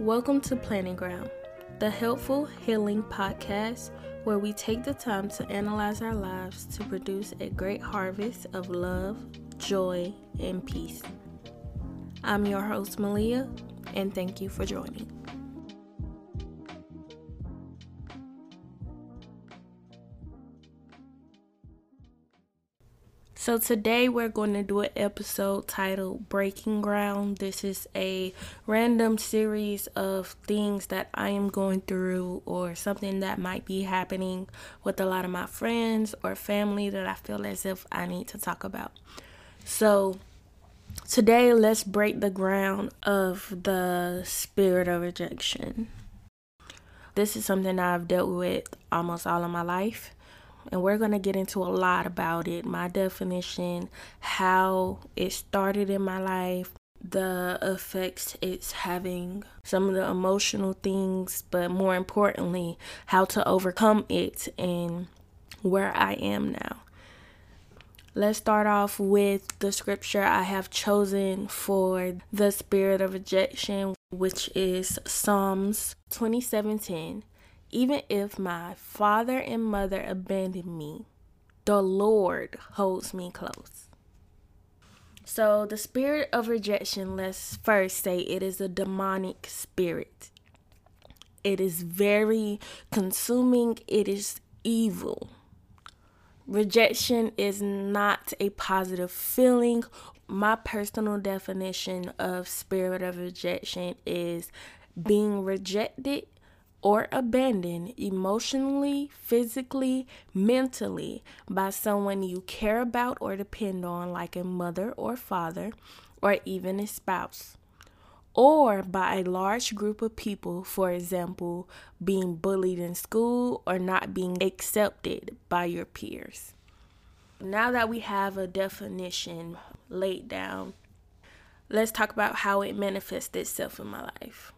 Welcome to Planting Ground, the helpful healing podcast where we take the time to analyze our lives to produce a great harvest of love, joy, and peace. I'm your host, Malia, and thank you for joining. So, today we're going to do an episode titled Breaking Ground. This is a random series of things that I am going through or something that might be happening with a lot of my friends or family that I feel as if I need to talk about. So, today let's break the ground of the spirit of rejection. This is something I've dealt with almost all of my life and we're going to get into a lot about it my definition, how it started in my life, the effects it's having, some of the emotional things, but more importantly, how to overcome it and where I am now. Let's start off with the scripture I have chosen for the spirit of rejection, which is Psalms 27:10. Even if my father and mother abandon me, the Lord holds me close. So, the spirit of rejection, let's first say it is a demonic spirit. It is very consuming, it is evil. Rejection is not a positive feeling. My personal definition of spirit of rejection is being rejected or abandoned emotionally, physically, mentally by someone you care about or depend on, like a mother or father, or even a spouse, or by a large group of people, for example, being bullied in school or not being accepted by your peers. Now that we have a definition laid down, let's talk about how it manifests itself in my life.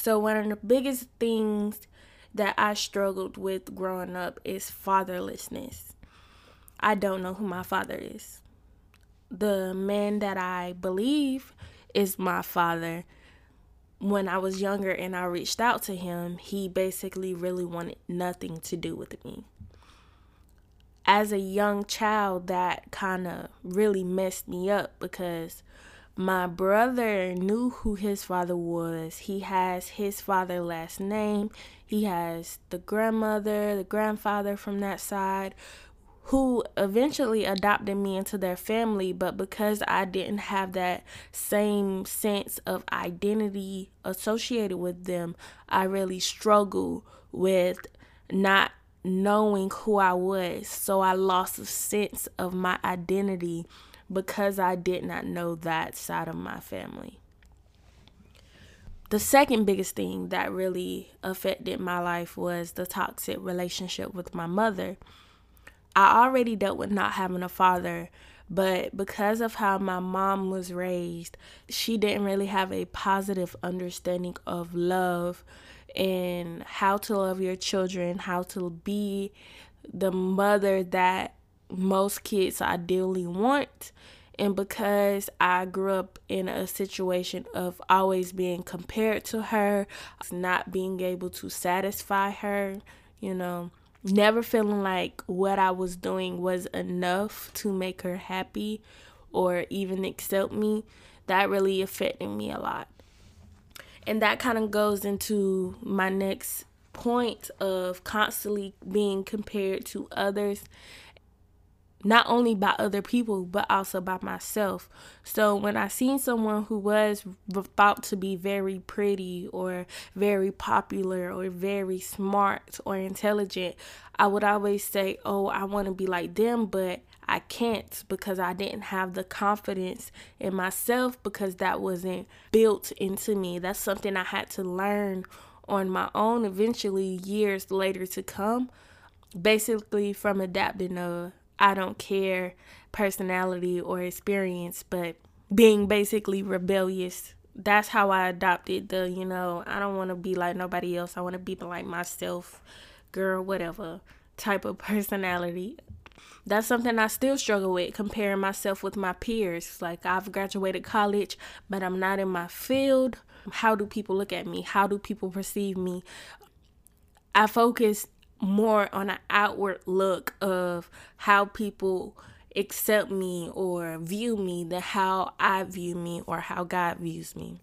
So, one of the biggest things that I struggled with growing up is fatherlessness. I don't know who my father is. The man that I believe is my father, when I was younger and I reached out to him, he basically really wanted nothing to do with me. As a young child, that kind of really messed me up because my brother knew who his father was. He has his father last name. He has the grandmother, the grandfather from that side who eventually adopted me into their family, but because I didn't have that same sense of identity associated with them, I really struggled with not knowing who I was. So I lost a sense of my identity because I did not know that side of my family. The second biggest thing that really affected my life was the toxic relationship with my mother. I already dealt with not having a father, but because of how my mom was raised, she didn't really have a positive understanding of love and how to love your children, how to be the mother that most kids ideally want. And because I grew up in a situation of always being compared to her, not being able to satisfy her, you know, never feeling like what I was doing was enough to make her happy or even accept me, that really affected me a lot. And that kind of goes into my next point of constantly being compared to others not only by other people but also by myself. So when I seen someone who was thought to be very pretty or very popular or very smart or intelligent, I would always say, "Oh, I want to be like them," but I can't because I didn't have the confidence in myself because that wasn't built into me. That's something I had to learn on my own eventually years later to come basically from adapting a I don't care personality or experience, but being basically rebellious. That's how I adopted the, you know, I don't want to be like nobody else. I want to be like myself, girl, whatever type of personality. that's something I still struggle with, comparing myself with my peers. Like, I've graduated college, but I'm not in my field. How do people look at me? How do people perceive me? I focus more on an outward look of how people accept me or view me than how I view me or how God views me.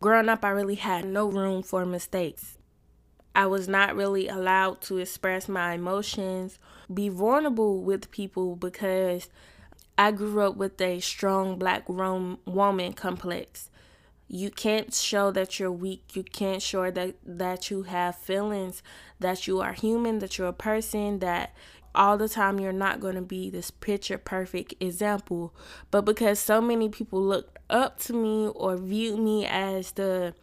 Growing up, I really had no room for mistakes. I was not really allowed to express my emotions, be vulnerable with people because I grew up with a strong black woman complex. You can't show that you're weak. You can't show that that you have feelings, that you are human, that you're a person, that all the time you're not going to be this picture perfect example. But because so many people looked up to me or viewed me as the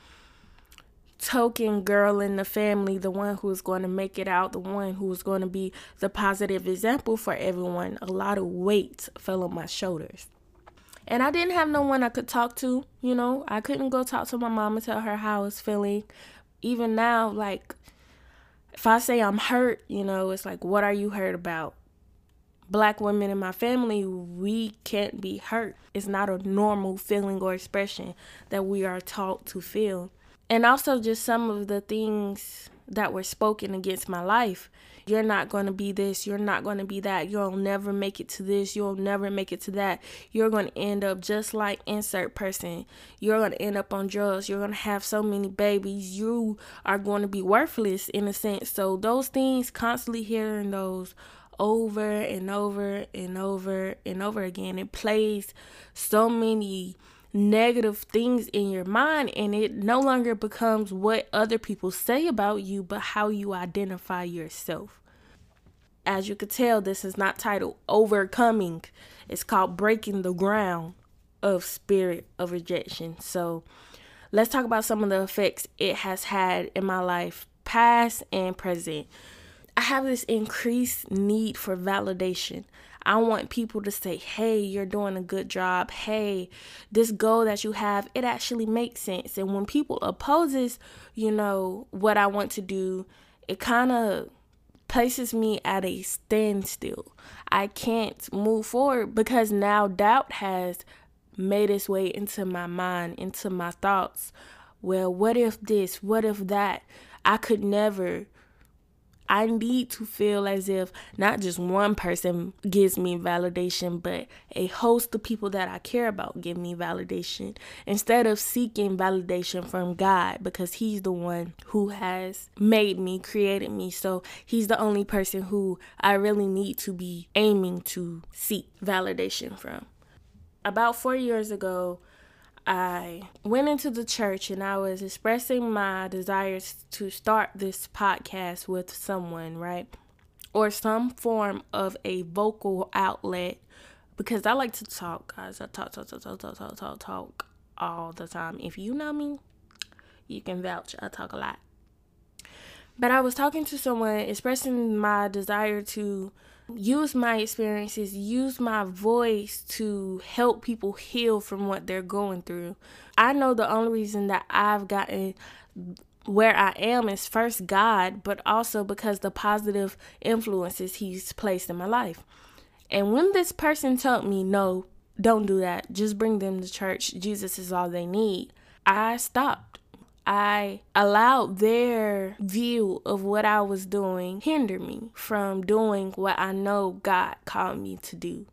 token girl in the family, the one who is going to make it out, the one who is going to be the positive example for everyone, a lot of weight fell on my shoulders. And I didn't have no one I could talk to, you know. I couldn't go talk to my mom and tell her how I was feeling. Even now, like, if I say I'm hurt, you know, it's like, what are you hurt about? Black women in my family, we can't be hurt. It's not a normal feeling or expression that we are taught to feel. And also, just some of the things that were spoken against my life. You're not going to be this. You're not going to be that. You'll never make it to this. You'll never make it to that. You're going to end up just like insert person. You're going to end up on drugs. You're going to have so many babies. You are going to be worthless in a sense. So, those things, constantly hearing those over and over and over and over again, it plays so many negative things in your mind and it no longer becomes what other people say about you but how you identify yourself. As you could tell this is not titled overcoming. It's called breaking the ground of spirit of rejection. So let's talk about some of the effects it has had in my life past and present. I have this increased need for validation I want people to say, hey, you're doing a good job. Hey, this goal that you have, it actually makes sense. And when people opposes, you know, what I want to do, it kind of places me at a standstill. I can't move forward because now doubt has made its way into my mind, into my thoughts. Well, what if this? What if that? I could never I need to feel as if not just one person gives me validation, but a host of people that I care about give me validation instead of seeking validation from God because He's the one who has made me, created me. So He's the only person who I really need to be aiming to seek validation from. About four years ago, I went into the church and I was expressing my desires to start this podcast with someone, right? Or some form of a vocal outlet because I like to talk, guys. I talk, talk, talk, talk, talk, talk, talk, talk all the time. If you know me, you can vouch. I talk a lot. But I was talking to someone expressing my desire to use my experiences, use my voice to help people heal from what they're going through. I know the only reason that I've gotten where I am is first God, but also because the positive influences He's placed in my life. And when this person told me, no, don't do that, just bring them to church, Jesus is all they need, I stopped. I allowed their view of what I was doing hinder me from doing what I know God called me to do.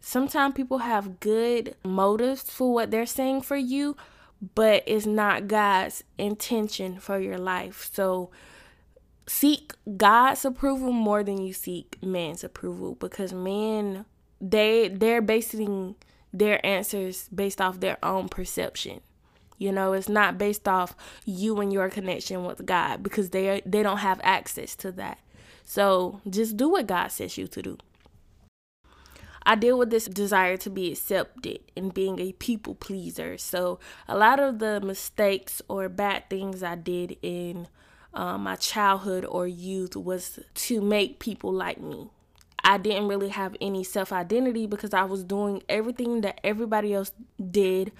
Sometimes people have good motives for what they're saying for you, but it's not God's intention for your life. So seek God's approval more than you seek man's approval because men they they're basing their answers based off their own perception. You know, it's not based off you and your connection with God because they they don't have access to that. So just do what God says you to do. I deal with this desire to be accepted and being a people pleaser. So a lot of the mistakes or bad things I did in uh, my childhood or youth was to make people like me. I didn't really have any self identity because I was doing everything that everybody else did.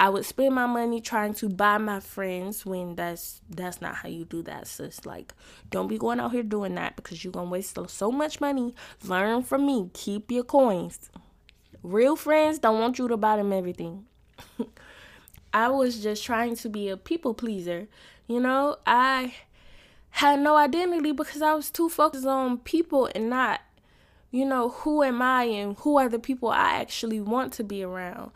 I would spend my money trying to buy my friends when that's that's not how you do that. sis. like don't be going out here doing that because you're gonna waste so much money. Learn from me. Keep your coins. Real friends don't want you to buy them everything. I was just trying to be a people pleaser. You know, I had no identity because I was too focused on people and not, you know, who am I and who are the people I actually want to be around.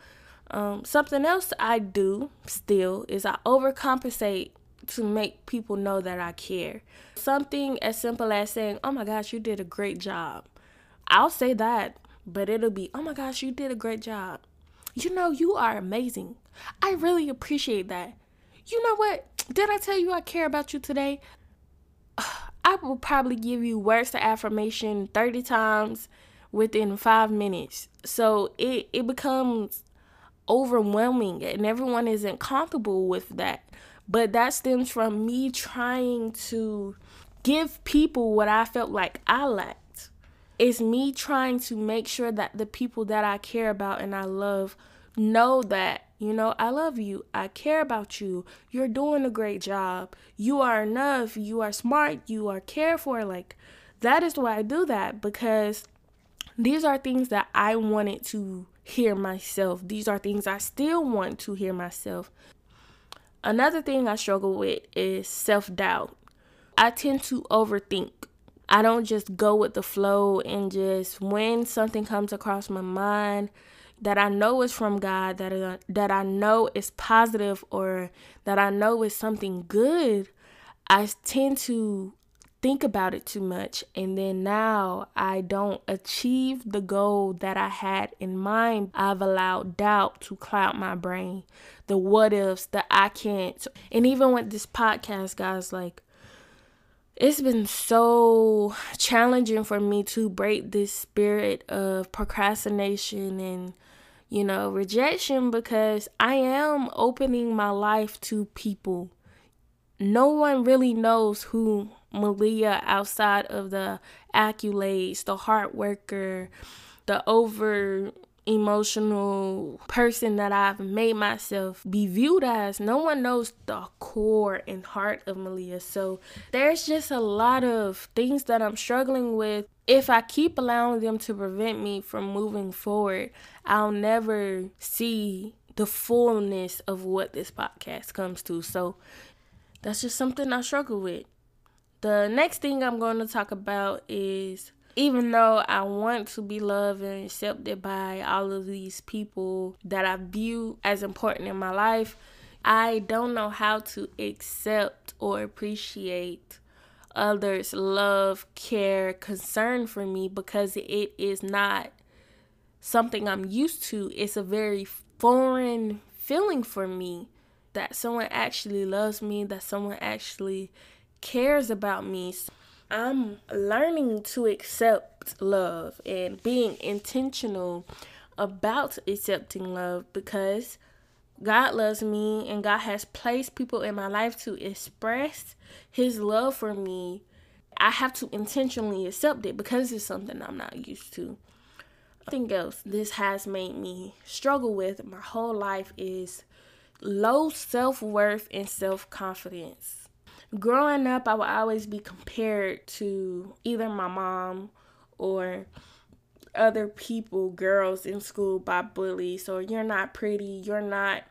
Um, something else I do still is I overcompensate to make people know that I care. Something as simple as saying, Oh my gosh, you did a great job. I'll say that, but it'll be, Oh my gosh, you did a great job. You know, you are amazing. I really appreciate that. You know what? Did I tell you I care about you today? I will probably give you words of affirmation 30 times within five minutes. So it, it becomes overwhelming and everyone isn't comfortable with that. But that stems from me trying to give people what I felt like I lacked. It's me trying to make sure that the people that I care about and I love know that you know, I love you. I care about you. You're doing a great job. You are enough. You are smart. You are cared for. Like, that is why I do that because these are things that I wanted to hear myself. These are things I still want to hear myself. Another thing I struggle with is self doubt. I tend to overthink. I don't just go with the flow and just when something comes across my mind, that I know is from God, that uh, that I know is positive or that I know is something good, I tend to think about it too much and then now I don't achieve the goal that I had in mind. I've allowed doubt to cloud my brain. The what ifs, the I can't. And even with this podcast, guys, like it's been so challenging for me to break this spirit of procrastination and you know, rejection because I am opening my life to people. No one really knows who Malia outside of the accolades, the hard worker, the over emotional person that I've made myself be viewed as. No one knows the core and heart of Malia. So there's just a lot of things that I'm struggling with. If I keep allowing them to prevent me from moving forward, I'll never see the fullness of what this podcast comes to. So that's just something I struggle with. The next thing I'm going to talk about is even though I want to be loved and accepted by all of these people that I view as important in my life, I don't know how to accept or appreciate others' love, care, concern for me because it is not something I'm used to. It's a very foreign feeling for me that someone actually loves me, that someone actually cares about me. I'm learning to accept love and being intentional about accepting love because God loves me and God has placed people in my life to express His love for me. I have to intentionally accept it because it's something I'm not used to. Something else this has made me struggle with my whole life is low self worth and self confidence growing up, I would always be compared to either my mom or other people, girls in school by bullies, or you're not pretty, you're not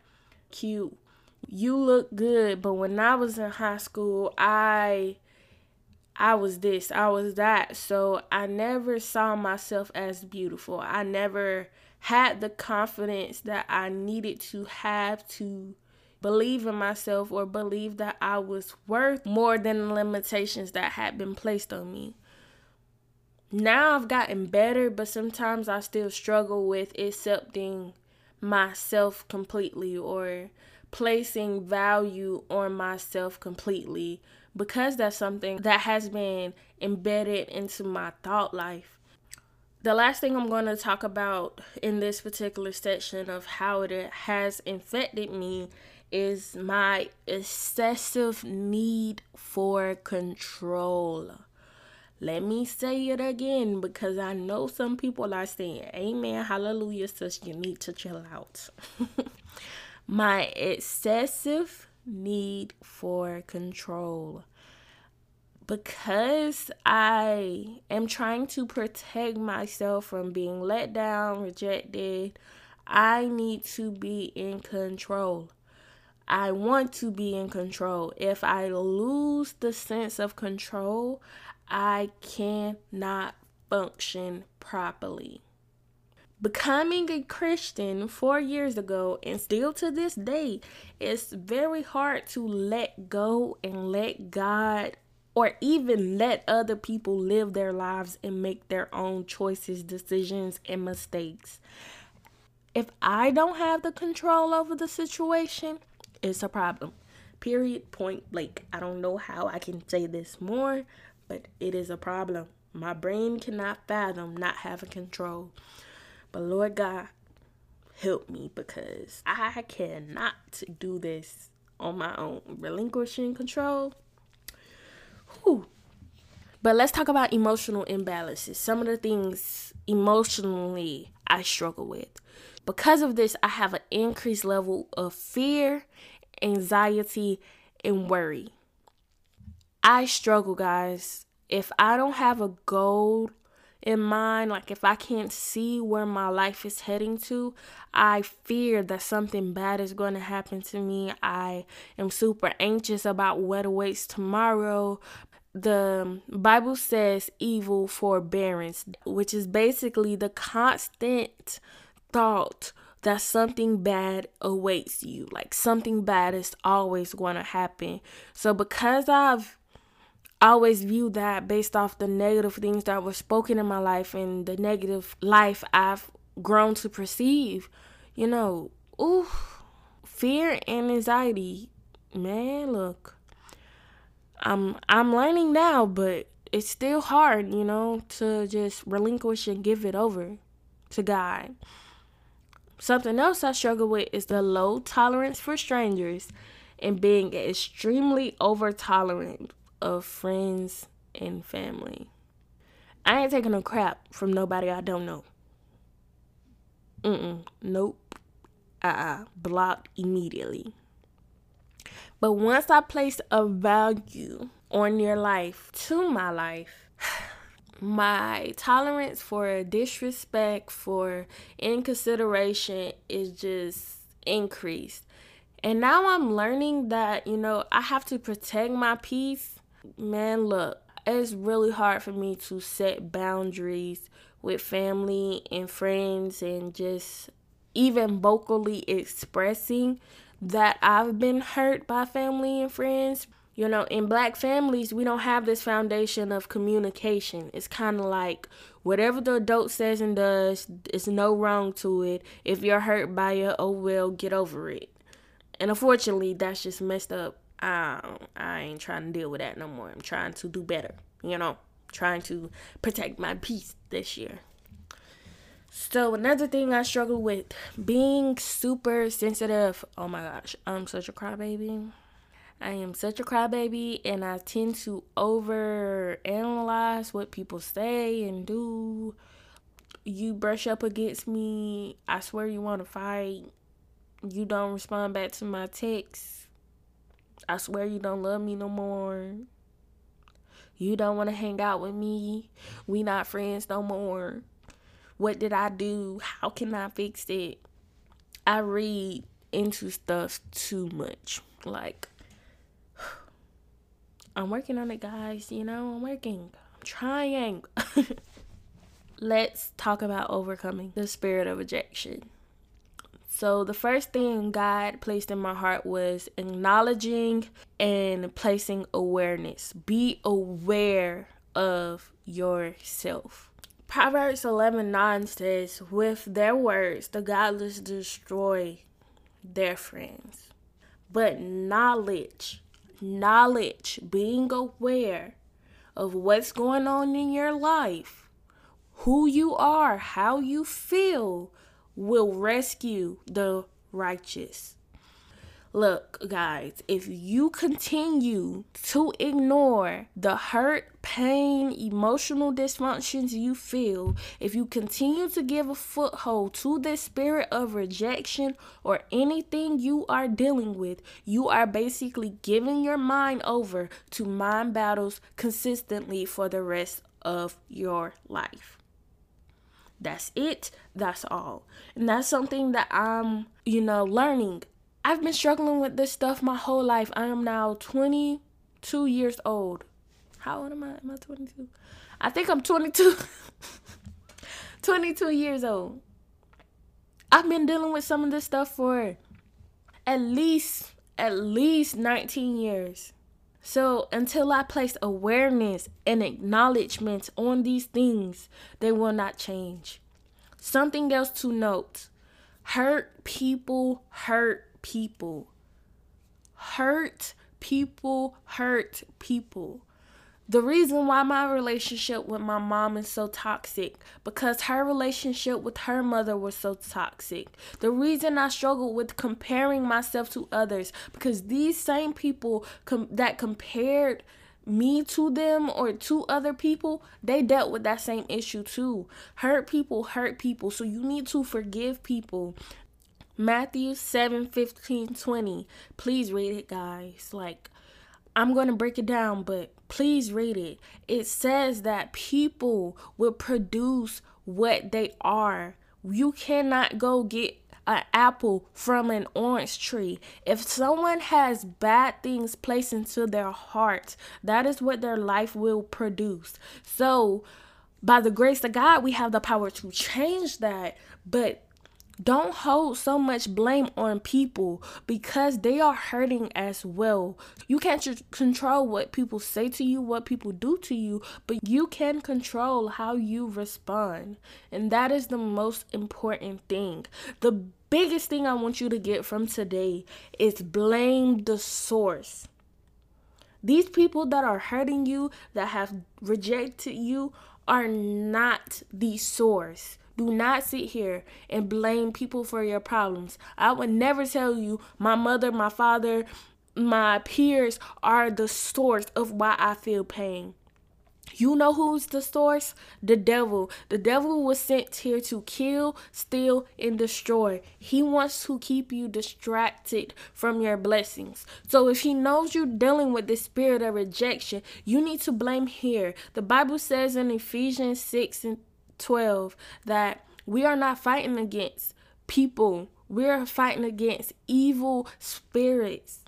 cute, you look good. But when I was in high school, I I was this, I was that. So I never saw myself as beautiful. I never had the confidence that I needed to have to believe in myself or believe that I was worth more than the limitations that had been placed on me. Now I've gotten better, but sometimes I still struggle with accepting myself completely or placing value on myself completely because that's something that has been embedded into my thought life. The last thing I'm going to talk about in this particular section of how it has infected me is my excessive need for control. Let me say it again because I know some people are saying, Amen, hallelujah, sis, you need to chill out. my excessive need for control. Because I am trying to protect myself from being let down, rejected, I need to be in control. I want to be in control. If I lose the sense of control, I cannot function properly. Becoming a Christian four years ago and still to this day, it's very hard to let go and let God or even let other people live their lives and make their own choices, decisions, and mistakes. If I don't have the control over the situation, it's a problem. Period, point blank. I don't know how I can say this more, but it is a problem. My brain cannot fathom not having control. But Lord God, help me because I cannot do this on my own. Relinquishing control. Whew. But let's talk about emotional imbalances. Some of the things emotionally I struggle with. Because of this, I have an increased level of fear, anxiety, and worry. I struggle, guys. If I don't have a goal in mind, like if I can't see where my life is heading to, I fear that something bad is going to happen to me. I am super anxious about what awaits tomorrow. The Bible says evil forbearance, which is basically the constant thought that something bad awaits you. Like something bad is always going to happen. So because I've always viewed that based off the negative things that were spoken in my life and the negative life I've grown to perceive. You know, ooh, fear and anxiety. Man, look. I'm I'm learning now, but it's still hard, you know, to just relinquish and give it over to God. Something else I struggle with is the low tolerance for strangers and being extremely over tolerant of friends and family. I ain't taking no crap from nobody I don't know. Mm-mm. Nope. Uh-uh. Blocked immediately. But once I place a value on your life to my life, my tolerance for disrespect, for inconsideration is just increased. And now I'm learning that, you know, I have to protect my peace man, look, it's really hard for me to set boundaries with family and friends and just even vocally expressing that I've been hurt by family and friends. You know, in black families, we don't have this foundation of communication. It's kind of like whatever the adult says and does, there's no wrong to it. If you're hurt by it, oh well, get over it. And unfortunately, that's just messed up I I ain't trying to deal with that no more. I'm trying to do better, you know, trying to protect my peace this year. So another thing I struggle with being super sensitive. Oh my gosh, I'm such a crybaby. I am such a crybaby and I tend to over analyze what people say and do. You brush up against me, I swear you want to fight. You don't respond back to my texts I swear you don't love me no more. You don't want to hang out with me. We not friends no more. What did I do? How can I fix it? I read into stuff too much. Like, I'm working on it, guys. You know, I'm working. I'm trying. Let's talk about overcoming the spirit of rejection. So, the first thing God placed in my heart was acknowledging and placing awareness. Be aware of yourself. Proverbs 11 9 says, With their words, the godless destroy their friends. But knowledge, knowledge, being aware of what's going on in your life, who you are, how you feel, will rescue the righteous. Look, guys, if you continue to ignore the hurt, pain, emotional dysfunctions you feel, if you continue to give a foothold to the spirit of rejection or anything you are dealing with, you are basically giving your mind over to mind battles consistently for the rest of your life. That's it. That's all. And that's something that I'm, you know, learning I've been struggling with this stuff my whole life. I am now 22 years old. How old am I? Am I 22? I think I'm 22. 22 years old. I've been dealing with some of this stuff for at least at least 19 years. So until I place awareness and acknowledgement on these things, they will not change. Something else to note. Hurt people hurt people. Hurt people hurt people. The reason why my relationship with my mom is so toxic because her relationship with her mother was so toxic. The reason I struggle with comparing myself to others because these same people com- that compared me to them or to other people, they dealt with that same issue too. Hurt people hurt people. So you need to forgive people. Matthew 7 15 20. Please read it, guys. Like, I'm going to break it down, but please read it. It says that people will produce what they are. You cannot go get an apple from an orange tree. If someone has bad things placed into their heart, that is what their life will produce. So, by the grace of God, we have the power to change that. But don't hold so much blame on people because they are hurting as well. You can't control what people say to you, what people do to you, but you can control how you respond. And that is the most important thing. The biggest thing I want you to get from today is blame the source. These people that are hurting you, that have rejected you, are not the source. Do not sit here and blame people for your problems. I would never tell you my mother, my father, my peers are the source of why I feel pain. You know who's the source? The devil. The devil was sent here to kill, steal, and destroy. He wants to keep you distracted from your blessings. So if he knows you're dealing with the spirit of rejection, you need to blame here. The Bible says in Ephesians 6 and 12 that we are not fighting against people, we're fighting against evil spirits.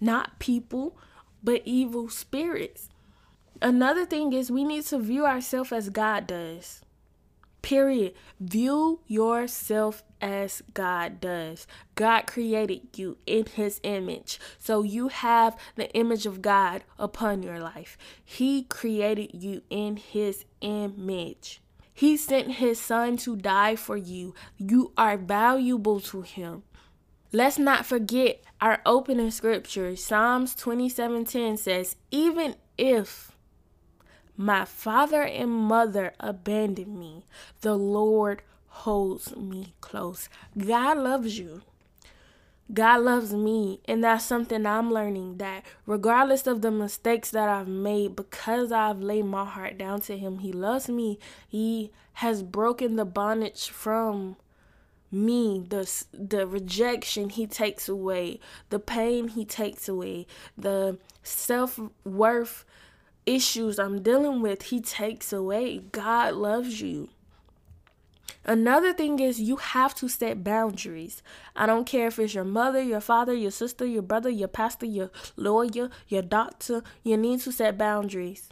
Not people, but evil spirits. Another thing is we need to view ourselves as God does. Period. View yourself as God does. God created you in His image. So you have the image of God upon your life. He created you in His image. He sent his son to die for you. You are valuable to him. Let's not forget our opening scripture. Psalms 27:10 says, "Even if my father and mother abandon me, the Lord holds me close." God loves you. God loves me, and that's something I'm learning that regardless of the mistakes that I've made, because I've laid my heart down to Him, He loves me. He has broken the bondage from me the the rejection he takes away the pain he takes away the self-worth issues i'm dealing with he takes away god loves you Another thing is you have to set boundaries. I don't care if it's your mother, your father, your sister, your brother, your pastor, your lawyer, your doctor, you need to set boundaries.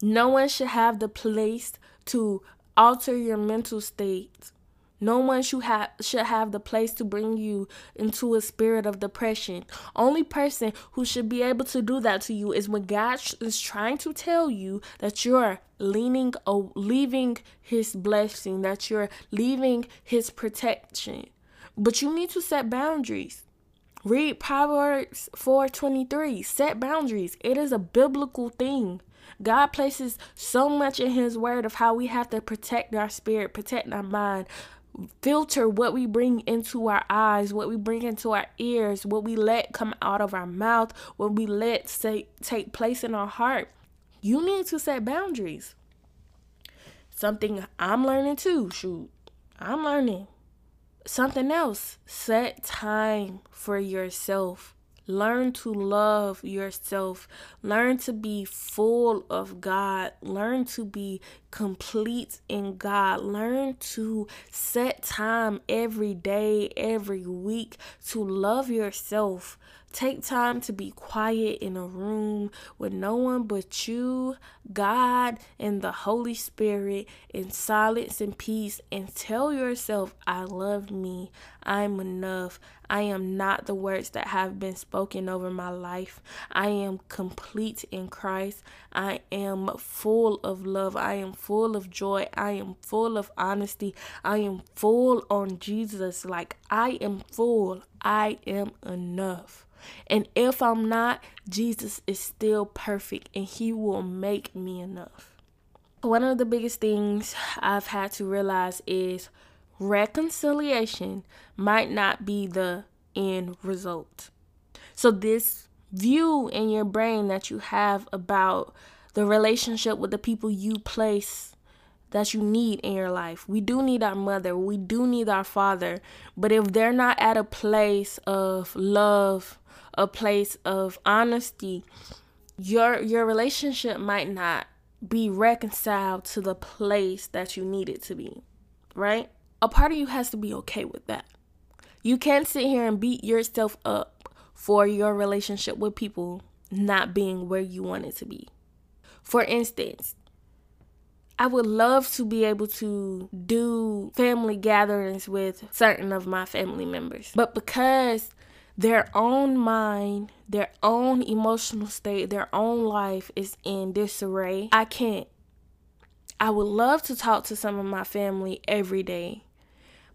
No one should have the place to alter your mental state. No one should have should have the place to bring you into a spirit of depression. Only person who should be able to do that to you is when God is trying to tell you that you're leaning or leaving his blessing, that you're leaving his protection. But you need to set boundaries. Read Proverbs 4:23. Set boundaries. It is a biblical thing. God places so much in his word of how we have to protect our spirit, protect our mind, filter what we bring into our eyes, what we bring into our ears, what we let come out of our mouth, what we let say take place in our heart. You need to set boundaries. Something I'm learning too. Shoot, I'm learning. Something else. Set time for yourself. Learn to love yourself. Learn to be full of God. Learn to be complete in God. Learn to set time every day, every week to love yourself. Take time to be quiet in a room with no one but you, God, and the Holy Spirit in silence and peace and tell yourself, I love me. I'm enough. I am not the words that have been spoken over my life. I am complete in Christ. I am full of love. I am full of joy. I am full of honesty. I am full on Jesus. Like I am full. I am enough. And if I'm not, Jesus is still perfect and He will make me enough. One of the biggest things I've had to realize is reconciliation might not be the end result. So, this view in your brain that you have about the relationship with the people you place that you need in your life. We do need our mother, we do need our father, but if they're not at a place of love, a place of honesty, your your relationship might not be reconciled to the place that you need it to be. Right? a part of you has to be okay with that. You can't sit here and beat yourself up for your relationship with people not being where you want it to be. For instance, I would love to be able to do family gatherings with certain of my family members, but because their own mind, their own emotional state, their own life is in disarray, I can't. I would love to talk to some of my family every day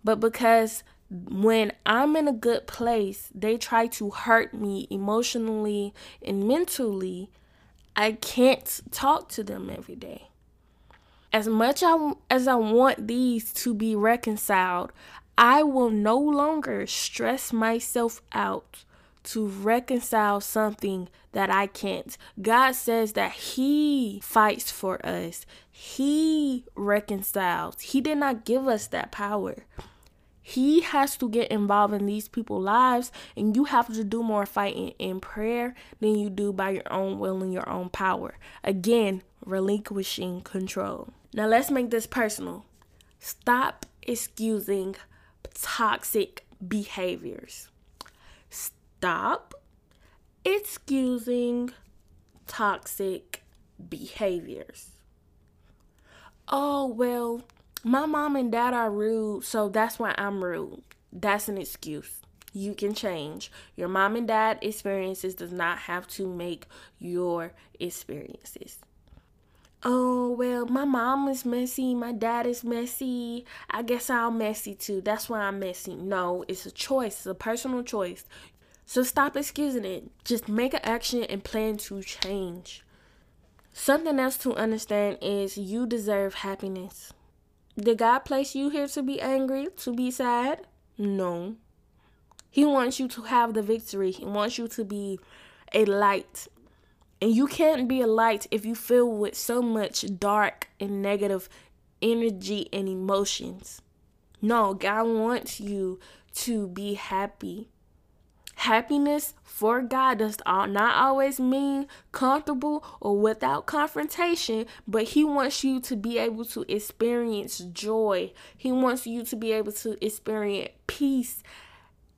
but because when I'm in a good place, they try to hurt me emotionally and mentally, I can't talk to them every day. As much as I want these to be reconciled, I will no longer stress myself out to reconcile something that I can't. God says that He fights for us, He reconciles. He did not give us that power. He has to get involved in these people's lives, and you have to do more fighting in prayer than you do by your own will and your own power. Again, relinquishing control. Now, let's make this personal. Stop excusing toxic behaviors. Stop excusing toxic behaviors. Oh, well, my mom and dad are rude, so that's why I'm rude. That's an excuse. You can change. Your mom and dad experiences does not have to make your experiences. Oh, well, my mom is messy, my dad is messy. I guess I'm messy too. That's why I'm messy. No, it's a choice, it's a personal choice. So stop excusing it. Just make an action and plan to change. Something else to understand is you deserve happiness. Did God place you here to be angry, to be sad? No. He wants you to have the victory. He wants you to be a light. And you can't be a light if you fill with so much dark and negative energy and emotions. No, God wants you to be happy. Happiness for God does not always mean comfortable or without confrontation, but He wants you to be able to experience joy. He wants you to be able to experience peace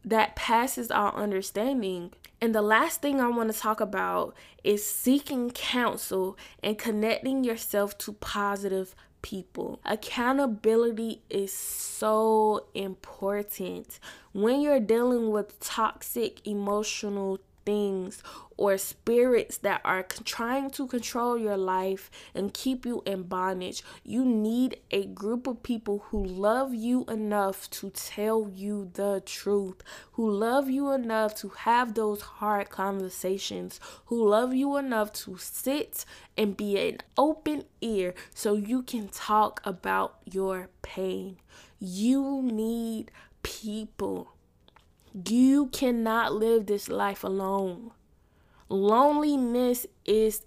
that passes our understanding. And the last thing I want to talk about is seeking counsel and connecting yourself to positive people. Accountability is so important when you're dealing with toxic emotional things or spirits that are trying to control your life and keep you in bondage. You need a group of people who love you enough to tell you the truth, who love you enough to have those hard conversations, who love you enough to sit and be an open ear so you can talk about your pain. You need people. You cannot live this life alone. Loneliness is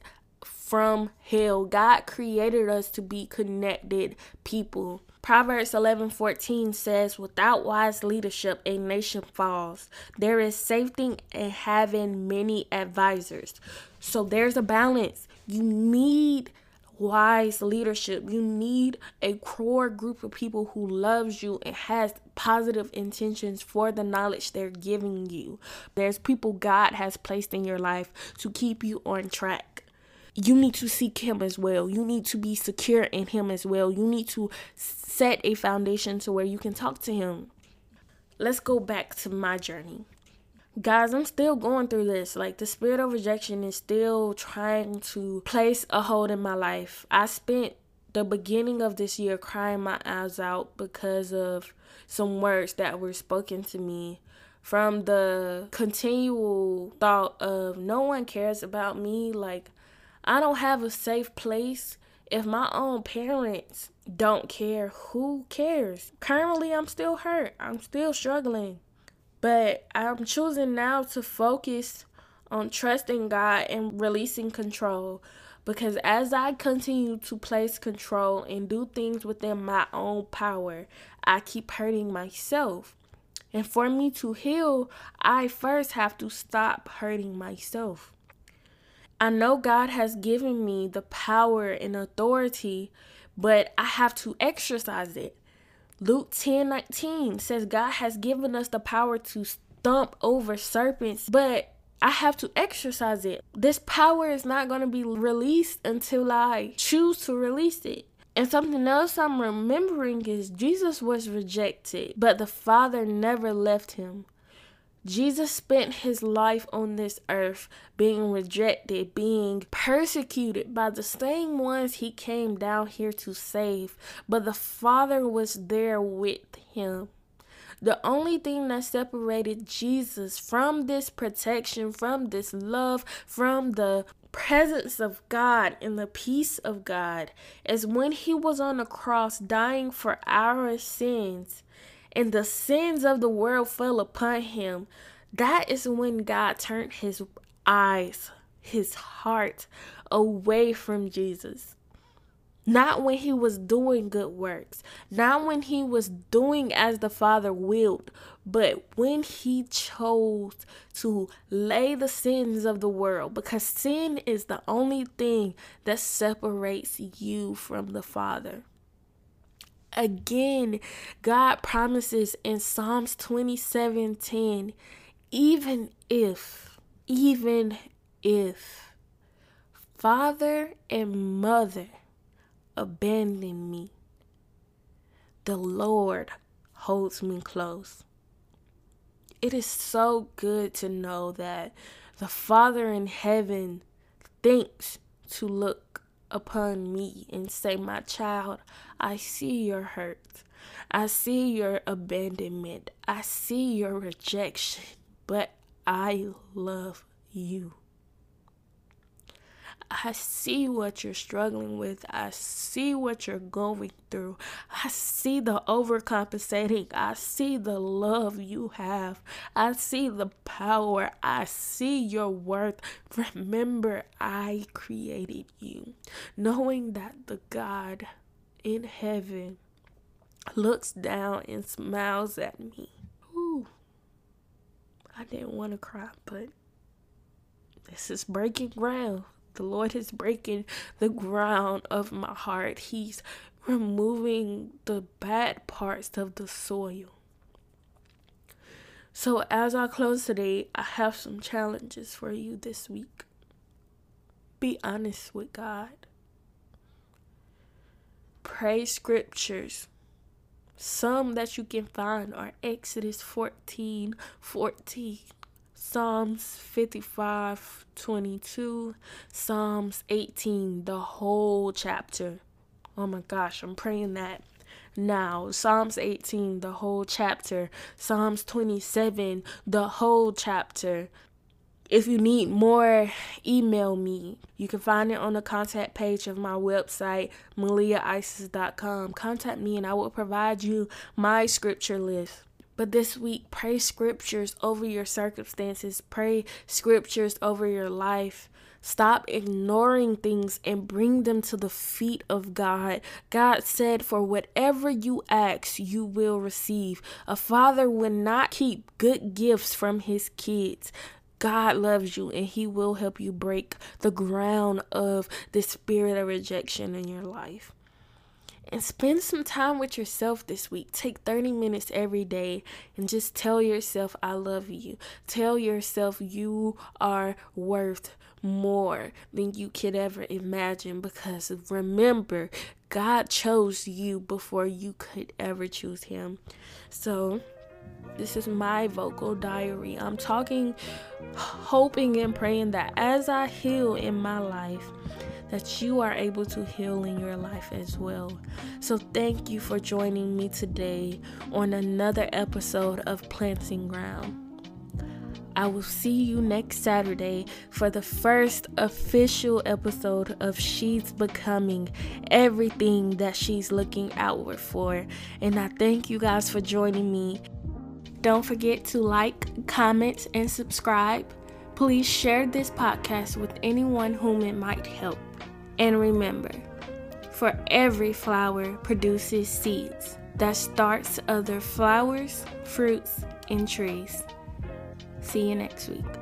from hell. God created us to be connected people. Proverbs 11:14 says, "Without wise leadership, a nation falls. There is safety in having many advisors." So there's a balance. You need wise leadership. You need a core group of people who loves you and has positive intentions for the knowledge they're giving you. There's people God has placed in your life to keep you on track. You need to seek him as well. You need to be secure in him as well. You need to set a foundation to where you can talk to him. Let's go back to my journey guys, I'm still going through this. Like, the spirit of rejection is still trying to place a hold in my life. I spent the beginning of this year crying my eyes out because of some words that were spoken to me from the continual thought of no one cares about me. Like, I don't have a safe place. If my own parents don't care, who cares? Currently, I'm still hurt. I'm still struggling. But I'm choosing now to focus on trusting God and releasing control. Because as I continue to place control and do things within my own power, I keep hurting myself. And for me to heal, I first have to stop hurting myself. I know God has given me the power and authority, but I have to exercise it. Luke 10 19 says God has given us the power to stomp over serpents, but I have to exercise it. This power is not going to be released until I choose to release it. And something else I'm remembering is Jesus was rejected, but the Father never left him. Jesus spent his life on this earth being rejected, being persecuted by the same ones he came down here to save, but the Father was there with him. The only thing that separated Jesus from this protection, from this love, from the presence of God and the peace of God is when he was on the cross dying for our sins and the sins of the world fell upon him, that is when God turned his eyes, his heart away from Jesus. Not when he was doing good works, not when he was doing as the Father willed, but when he chose to lay the sins of the world, because sin is the only thing that separates you from the Father. Again, God promises in Psalms 27 10, even if, even if father and mother abandon me, the Lord holds me close. It is so good to know that the Father in heaven thinks to look upon me and say, My child, I see your hurt. I see your abandonment. I see your rejection, but I love you. I see what you're struggling with. I see what you're going through. I see the overcompensating. I see the love you have. I see the power. I see your worth. Remember, I created you. Knowing that the God in heaven looks down and smiles at me. Ooh, I didn't want to cry, but this is breaking ground. The Lord is breaking the ground of my heart. He's removing the bad parts of the soil. So, as I close today, I have some challenges for you this week. Be honest with God. Pray scriptures. Some that you can find are Exodus 14 14. Psalms 55 22, Psalms 18, the whole chapter. Oh my gosh, I'm praying that now. Psalms 18, the whole chapter. Psalms 27, the whole chapter. If you need more, email me. You can find it on the contact page of my website, maliaisis.com. Contact me and I will provide you my scripture list. But this week, pray scriptures over your circumstances, pray scriptures over your life. Stop ignoring things and bring them to the feet of God. God said, For whatever you ask, you will receive. A father will not keep good gifts from his kids. God loves you and He will help you break the ground of the spirit of rejection in your life and spend some time with yourself this week. Take 30 minutes every day and just tell yourself, I love you. Tell yourself you are worth more than you could ever imagine because remember, God chose you before you could ever choose Him. So, this is my vocal diary. I'm talking, hoping and praying that as I heal in my life, that you are able to heal in your life as well. So, thank you for joining me today on another episode of Planting Ground. I will see you next Saturday for the first official episode of She's Becoming Everything That She's Looking Outward For. And I thank you guys for joining me. Don't forget to like, comment, and subscribe. Please share this podcast with anyone whom it might help. And remember, for every flower produces seeds that starts other flowers, fruits, and trees. See you next week.